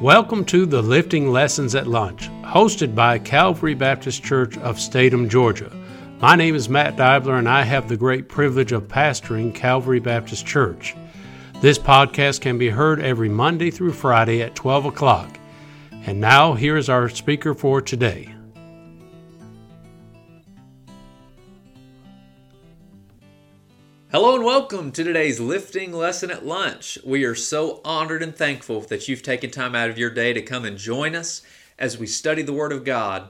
Welcome to the Lifting Lessons at Lunch, hosted by Calvary Baptist Church of Statham, Georgia. My name is Matt Dibler, and I have the great privilege of pastoring Calvary Baptist Church. This podcast can be heard every Monday through Friday at 12 o'clock. And now, here is our speaker for today. Hello and welcome to today's lifting lesson at lunch. We are so honored and thankful that you've taken time out of your day to come and join us as we study the Word of God.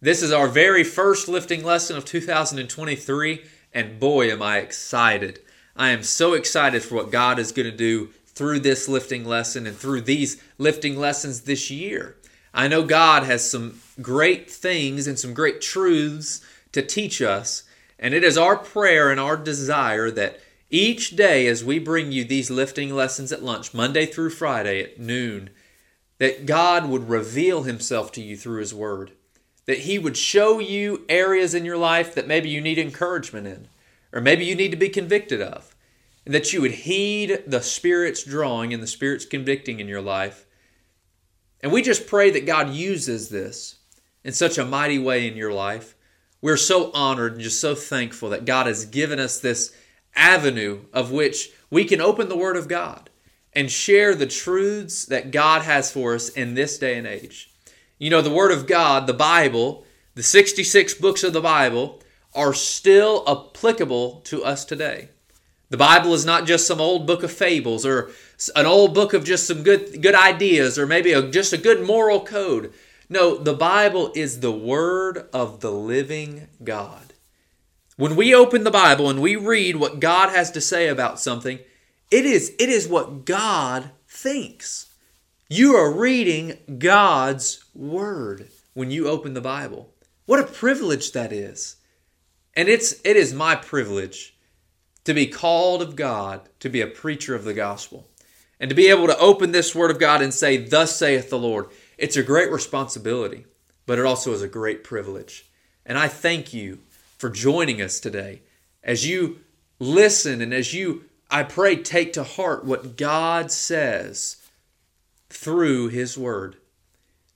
This is our very first lifting lesson of 2023, and boy, am I excited! I am so excited for what God is going to do through this lifting lesson and through these lifting lessons this year. I know God has some great things and some great truths to teach us and it is our prayer and our desire that each day as we bring you these lifting lessons at lunch, Monday through Friday at noon, that God would reveal himself to you through his word. That he would show you areas in your life that maybe you need encouragement in, or maybe you need to be convicted of. And that you would heed the Spirit's drawing and the Spirit's convicting in your life. And we just pray that God uses this in such a mighty way in your life we're so honored and just so thankful that God has given us this avenue of which we can open the Word of God and share the truths that God has for us in this day and age. You know, the Word of God, the Bible, the 66 books of the Bible, are still applicable to us today. The Bible is not just some old book of fables or an old book of just some good good ideas or maybe a, just a good moral code. No, the Bible is the Word of the living God. When we open the Bible and we read what God has to say about something, it is, it is what God thinks. You are reading God's Word when you open the Bible. What a privilege that is. And it's, it is my privilege to be called of God to be a preacher of the gospel and to be able to open this Word of God and say, Thus saith the Lord. It's a great responsibility, but it also is a great privilege. And I thank you for joining us today as you listen and as you, I pray, take to heart what God says through His Word.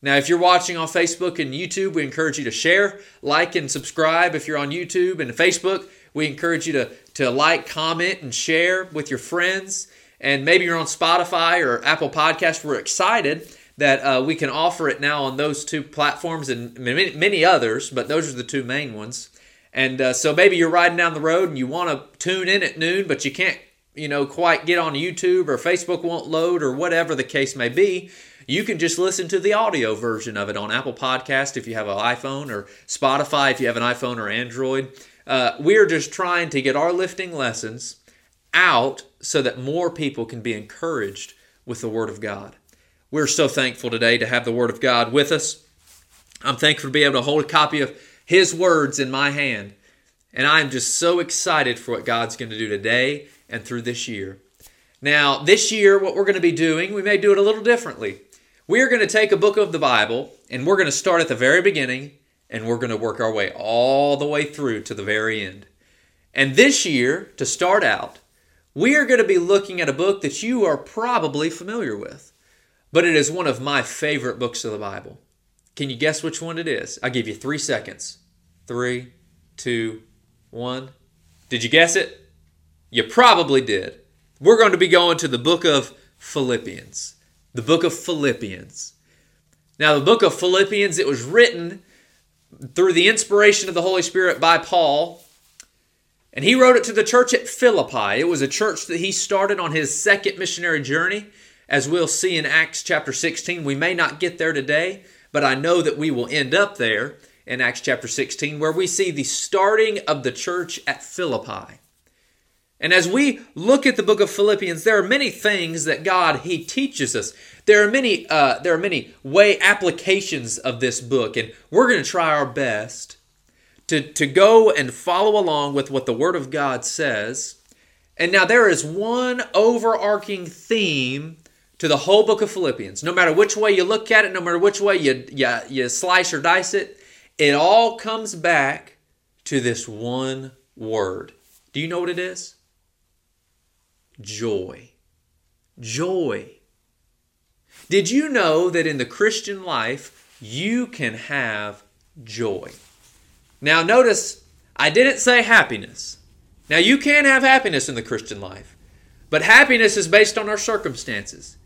Now, if you're watching on Facebook and YouTube, we encourage you to share, like, and subscribe. If you're on YouTube and Facebook, we encourage you to, to like, comment, and share with your friends. And maybe you're on Spotify or Apple Podcast. We're excited that uh, we can offer it now on those two platforms and many, many others, but those are the two main ones. And uh, so maybe you're riding down the road and you want to tune in at noon, but you can't, you know, quite get on YouTube or Facebook won't load or whatever the case may be. You can just listen to the audio version of it on Apple Podcast if you have an iPhone or Spotify if you have an iPhone or Android. Uh, we're just trying to get our lifting lessons out so that more people can be encouraged with the Word of God. We're so thankful today to have the Word of God with us. I'm thankful to be able to hold a copy of His words in my hand. And I'm just so excited for what God's going to do today and through this year. Now, this year, what we're going to be doing, we may do it a little differently. We are going to take a book of the Bible and we're going to start at the very beginning and we're going to work our way all the way through to the very end. And this year, to start out, we are going to be looking at a book that you are probably familiar with but it is one of my favorite books of the Bible. Can you guess which one it is? I'll give you three seconds. Three, two, one. Did you guess it? You probably did. We're going to be going to the book of Philippians. The book of Philippians. Now, the book of Philippians, it was written through the inspiration of the Holy Spirit by Paul. And he wrote it to the church at Philippi. It was a church that he started on his second missionary journey as we'll see in Acts chapter 16. We may not get there today, but I know that we will end up there in Acts chapter 16, where we see the starting of the church at Philippi. And as we look at the book of Philippians, there are many things that God He teaches us. There are many, uh, there are many way applications of this book, and we're going to try our best to, to go and follow along with what the Word of God says. And now there is one overarching theme to the whole book of Philippians. No matter which way you look at it, no matter which way you, you, you slice or dice it, it all comes back to this one word. Do you know what it is? Joy. Joy. Did you know that in the Christian life, you can have joy? Now, notice I didn't say happiness. Now, you can have happiness in the Christian life, but happiness is based on our circumstances.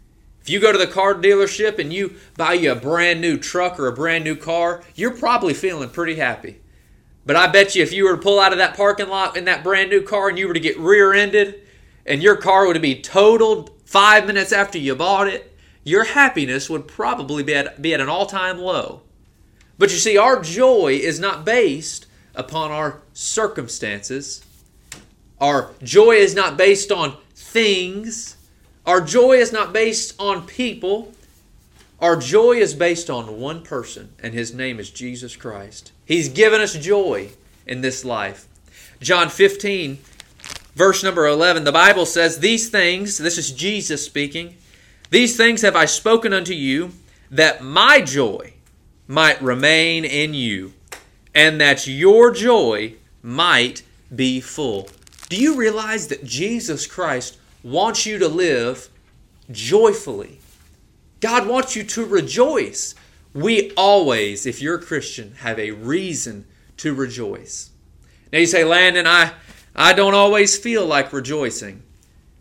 If you go to the car dealership and you buy you a brand new truck or a brand new car, you're probably feeling pretty happy. But I bet you if you were to pull out of that parking lot in that brand new car and you were to get rear ended and your car would be totaled five minutes after you bought it, your happiness would probably be at, be at an all time low. But you see, our joy is not based upon our circumstances. Our joy is not based on things. Our joy is not based on people. Our joy is based on one person, and his name is Jesus Christ. He's given us joy in this life. John 15, verse number 11, the Bible says, These things, this is Jesus speaking, these things have I spoken unto you, that my joy might remain in you, and that your joy might be full. Do you realize that Jesus Christ wants you to live joyfully? God wants you to rejoice. We always, if you're a Christian, have a reason to rejoice. Now you say, Landon, I, I don't always feel like rejoicing.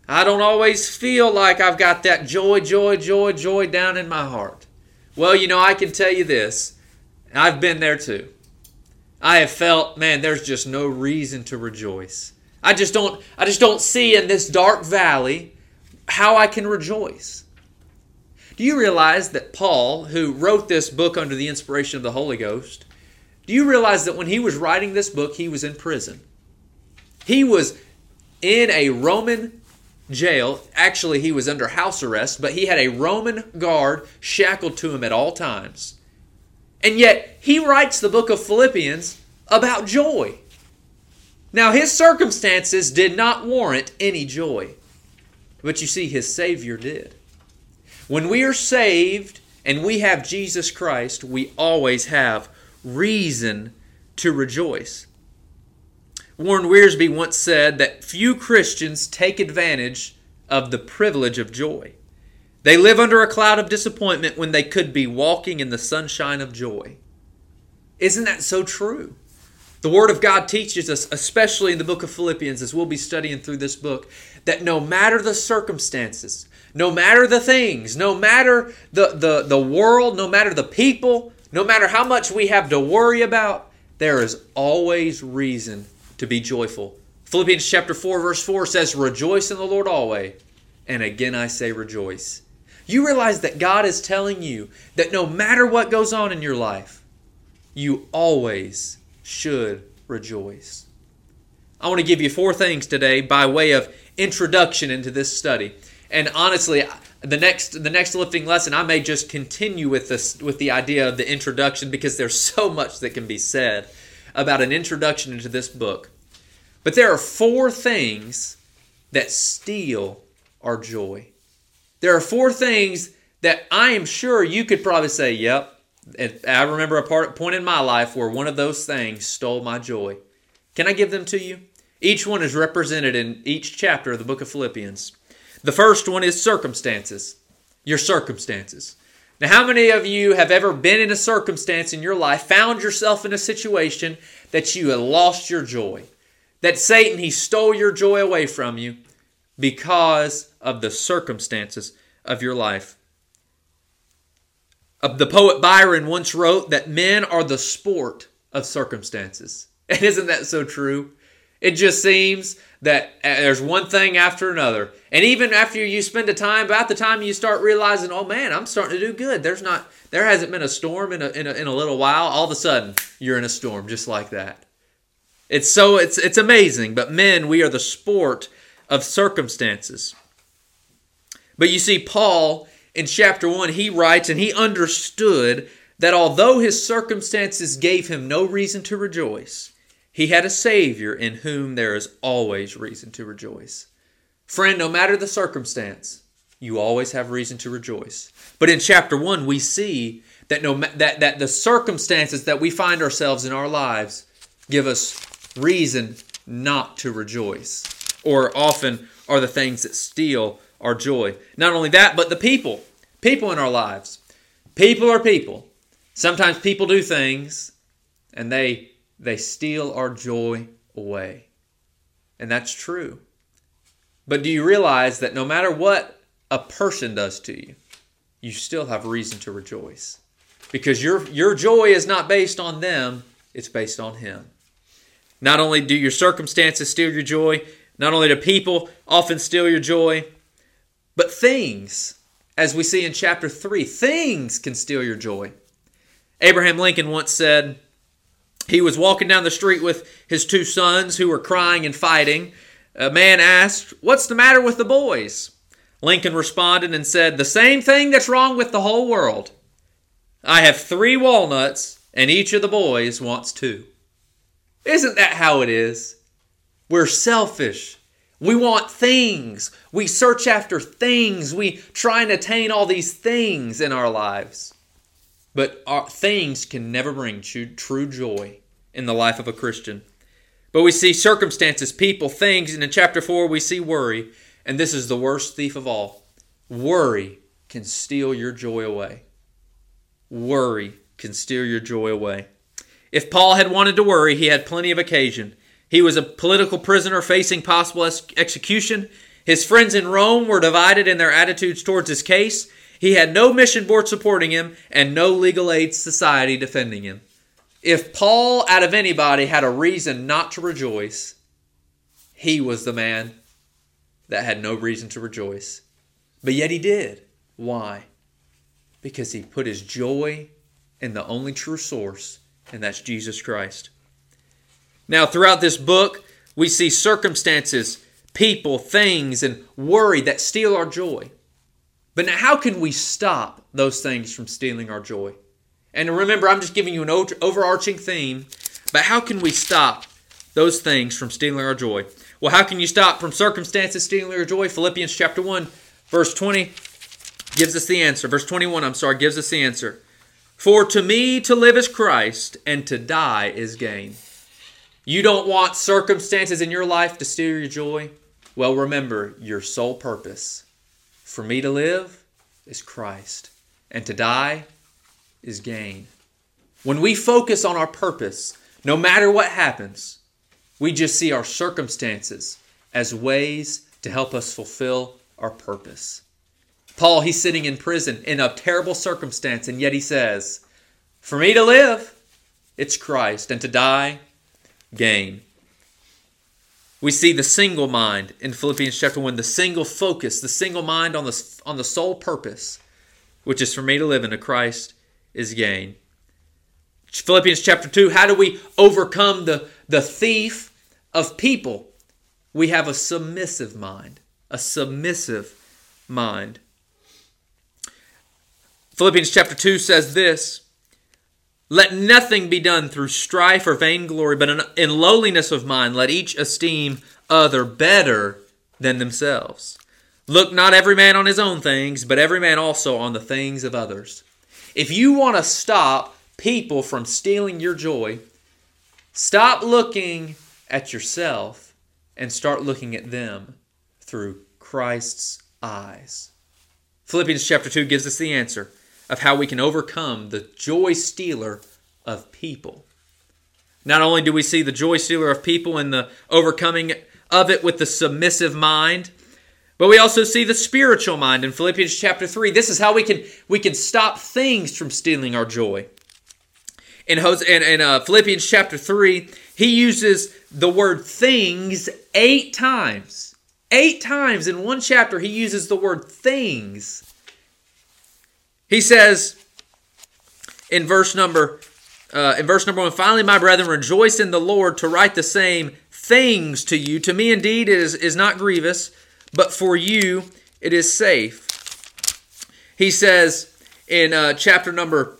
I don't always feel like I've got that joy, joy, joy, joy down in my heart. Well, you know, I can tell you this. I've been there too. I have felt, man, there's just no reason to rejoice. I just don't I just don't see in this dark valley how I can rejoice. Do you realize that Paul, who wrote this book under the inspiration of the Holy Ghost, do you realize that when he was writing this book, he was in prison? He was in a Roman jail. Actually, he was under house arrest, but he had a Roman guard shackled to him at all times. And yet, he writes the book of Philippians about joy. Now, his circumstances did not warrant any joy, but you see, his Savior did. When we are saved and we have Jesus Christ, we always have reason to rejoice. Warren Wiersbe once said that few Christians take advantage of the privilege of joy. They live under a cloud of disappointment when they could be walking in the sunshine of joy. Isn't that so true? The Word of God teaches us, especially in the book of Philippians, as we'll be studying through this book, that no matter the circumstances, no matter the things, no matter the, the, the world, no matter the people, no matter how much we have to worry about, there is always reason to be joyful. Philippians chapter 4, verse 4 says, Rejoice in the Lord always. And again I say, Rejoice. You realize that God is telling you that no matter what goes on in your life, you always should rejoice. I want to give you four things today by way of introduction into this study. And honestly, the next the next lifting lesson I may just continue with this with the idea of the introduction because there's so much that can be said about an introduction into this book. But there are four things that steal our joy. There are four things that I am sure you could probably say, yep. I remember a part, point in my life where one of those things stole my joy. Can I give them to you? Each one is represented in each chapter of the book of Philippians. The first one is circumstances. Your circumstances. Now, how many of you have ever been in a circumstance in your life, found yourself in a situation that you have lost your joy? That Satan, he stole your joy away from you because of the circumstances of your life. The poet Byron once wrote that men are the sport of circumstances. And isn't that so true? It just seems that uh, there's one thing after another. And even after you spend a time, about the time you start realizing, oh man, I'm starting to do good. There's not, there hasn't been a storm in a, in a, in a little while. All of a sudden, you're in a storm just like that. It's so, it's, it's amazing. But men, we are the sport of circumstances. But you see, Paul in chapter 1, he writes, and he understood that although his circumstances gave him no reason to rejoice, he had a Savior in whom there is always reason to rejoice. Friend, no matter the circumstance, you always have reason to rejoice. But in chapter 1, we see that, no, that, that the circumstances that we find ourselves in our lives give us reason not to rejoice, or often are the things that steal our joy. Not only that, but the people. People in our lives. People are people. Sometimes people do things and they they steal our joy away. And that's true. But do you realize that no matter what a person does to you, you still have reason to rejoice? Because your your joy is not based on them, it's based on him. Not only do your circumstances steal your joy, not only do people often steal your joy, but things, as we see in chapter 3, things can steal your joy. Abraham Lincoln once said he was walking down the street with his two sons who were crying and fighting. A man asked, What's the matter with the boys? Lincoln responded and said, The same thing that's wrong with the whole world. I have three walnuts, and each of the boys wants two. Isn't that how it is? We're selfish. We want things. We search after things. We try and attain all these things in our lives. But our, things can never bring true, true joy in the life of a Christian. But we see circumstances, people, things, and in chapter 4 we see worry, and this is the worst thief of all. Worry can steal your joy away. Worry can steal your joy away. If Paul had wanted to worry, he had plenty of occasion. He was a political prisoner facing possible execution. His friends in Rome were divided in their attitudes towards his case. He had no mission board supporting him and no legal aid society defending him. If Paul, out of anybody, had a reason not to rejoice, he was the man that had no reason to rejoice. But yet he did. Why? Because he put his joy in the only true source, and that's Jesus Christ. Now, throughout this book, we see circumstances, people, things, and worry that steal our joy. But now, how can we stop those things from stealing our joy? And remember, I'm just giving you an overarching theme, but how can we stop those things from stealing our joy? Well, how can you stop from circumstances stealing your joy? Philippians chapter 1, verse 20 gives us the answer. Verse 21, I'm sorry, gives us the answer. For to me to live is Christ, and to die is gain. You don't want circumstances in your life to steal your joy? Well, remember your sole purpose. For me to live is Christ, and to die is gain. When we focus on our purpose, no matter what happens, we just see our circumstances as ways to help us fulfill our purpose. Paul, he's sitting in prison in a terrible circumstance, and yet he says, For me to live, it's Christ, and to die, gain. We see the single mind in Philippians chapter 1, the single focus, the single mind on the, on the sole purpose, which is for me to live in into Christ is gain. Philippians chapter 2, how do we overcome the, the thief of people? We have a submissive mind. A submissive mind. Philippians chapter 2 says this let nothing be done through strife or vainglory, but in, in lowliness of mind, let each esteem other better than themselves. Look not every man on his own things, but every man also on the things of others. If you want to stop people from stealing your joy, stop looking at yourself and start looking at them through Christ's eyes. Philippians chapter 2 gives us the answer of how we can overcome the joy stealer of people. Not only do we see the joy stealer of people and the overcoming of it with the submissive mind, but we also see the spiritual mind in Philippians chapter 3. This is how we can we can stop things from stealing our joy. In, in, in uh, Philippians chapter 3, he uses the word things eight times. Eight times in one chapter, he uses the word things. He says in verse number uh, in verse number one, finally, my brethren, rejoice in the Lord to write the same things to you. To me, indeed, it is, is not grievous, but for you it is safe. He says in uh, chapter number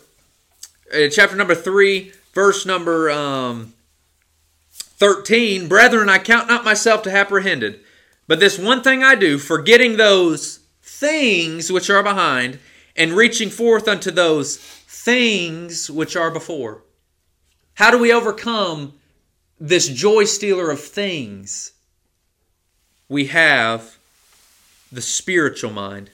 uh, chapter number three, verse number um, thirteen, brethren, I count not myself to have apprehended, but this one thing I do, forgetting those things which are behind and reaching forth unto those things which are before. How do we overcome this joy stealer of things? We have the spiritual mind.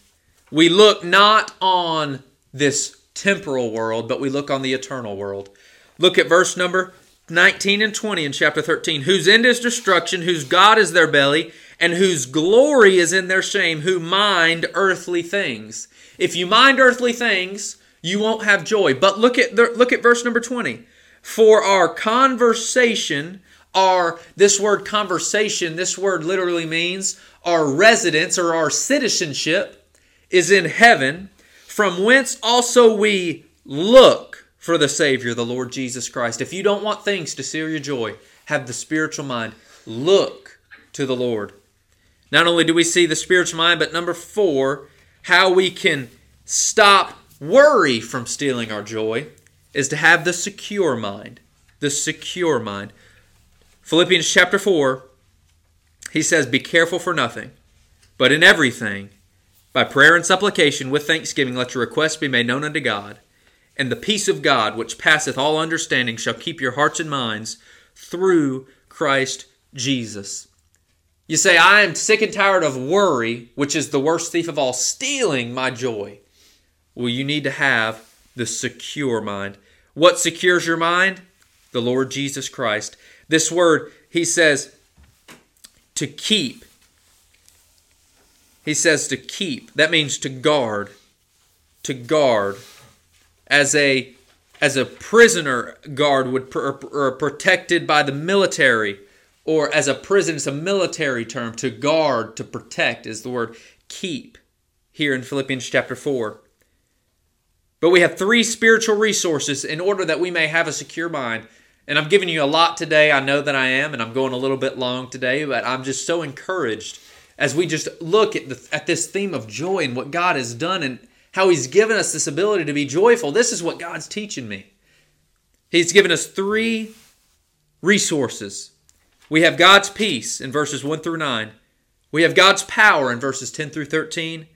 We look not on this temporal world, but we look on the eternal world. Look at verse number 19 and 20 in chapter 13. Whose end is destruction, whose God is their belly, and whose glory is in their shame, who mind earthly things. If you mind earthly things, you won't have joy. But look at the, look at verse number 20. For our conversation, our this word conversation, this word literally means our residence or our citizenship is in heaven, from whence also we look for the Savior, the Lord Jesus Christ. If you don't want things to steal your joy, have the spiritual mind. Look to the Lord. Not only do we see the spiritual mind, but number four, how we can stop worry from stealing our joy is to have the secure mind. The secure mind. Philippians chapter 4, he says, Be careful for nothing, but in everything, by prayer and supplication, with thanksgiving, let your requests be made known unto God. And the peace of God, which passeth all understanding, shall keep your hearts and minds through Christ Jesus. You say, I am sick and tired of worry, which is the worst thief of all, stealing my joy. Well, you need to have the secure mind. What secures your mind? The Lord Jesus Christ. This word, he says, to keep. He says to keep. That means to guard. To guard. As a as a prisoner guard would pr- or protected by the military or as a prison it's a military term to guard to protect is the word keep here in Philippians chapter 4 but we have three spiritual resources in order that we may have a secure mind. And I'm giving you a lot today. I know that I am, and I'm going a little bit long today, but I'm just so encouraged as we just look at, the, at this theme of joy and what God has done and how He's given us this ability to be joyful. This is what God's teaching me. He's given us three resources. We have God's peace in verses 1 through 9. We have God's power in verses 10 through 13.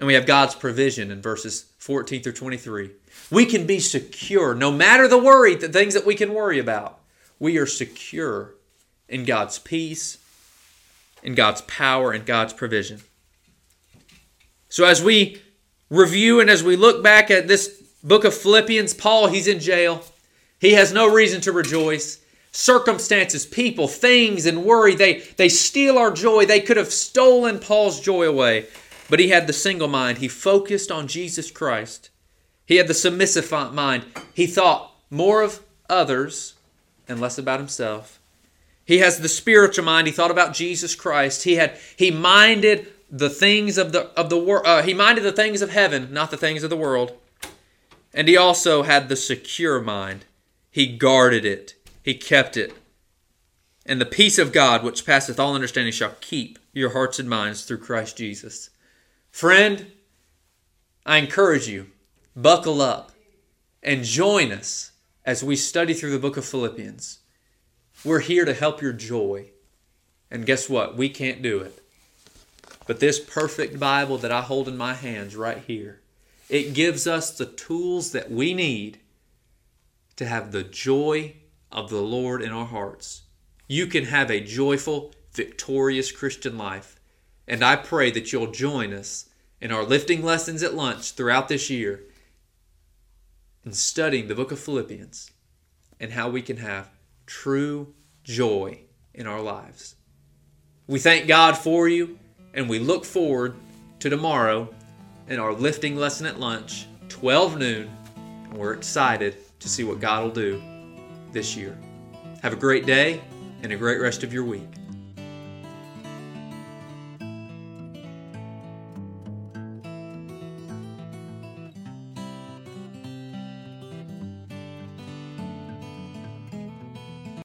And we have God's provision in verses 14 through 23. We can be secure no matter the worry, the things that we can worry about. We are secure in God's peace, in God's power, and God's provision. So as we review and as we look back at this book of Philippians, Paul, he's in jail. He has no reason to rejoice. Circumstances, people, things, and worry, they, they steal our joy. They could have stolen Paul's joy away. But he had the single mind. He focused on Jesus Christ. He had the submissive mind. He thought more of others and less about himself. He has the spiritual mind. He thought about Jesus Christ. He had he minded the things of the of the world. Uh, he minded the things of heaven, not the things of the world. And he also had the secure mind. He guarded it. He kept it. And the peace of God, which passeth all understanding, shall keep your hearts and minds through Christ Jesus. Friend, I encourage you, buckle up and join us as we study through the book of Philippians. We're here to help your joy. And guess what? We can't do it. But this perfect Bible that I hold in my hands right here, it gives us the tools that we need to have the joy of the Lord in our hearts. You can have a joyful, victorious Christian life and I pray that you'll join us in our lifting lessons at lunch throughout this year in studying the book of Philippians and how we can have true joy in our lives. We thank God for you and we look forward to tomorrow in our lifting lesson at lunch, 12 noon. And we're excited to see what God will do this year. Have a great day and a great rest of your week.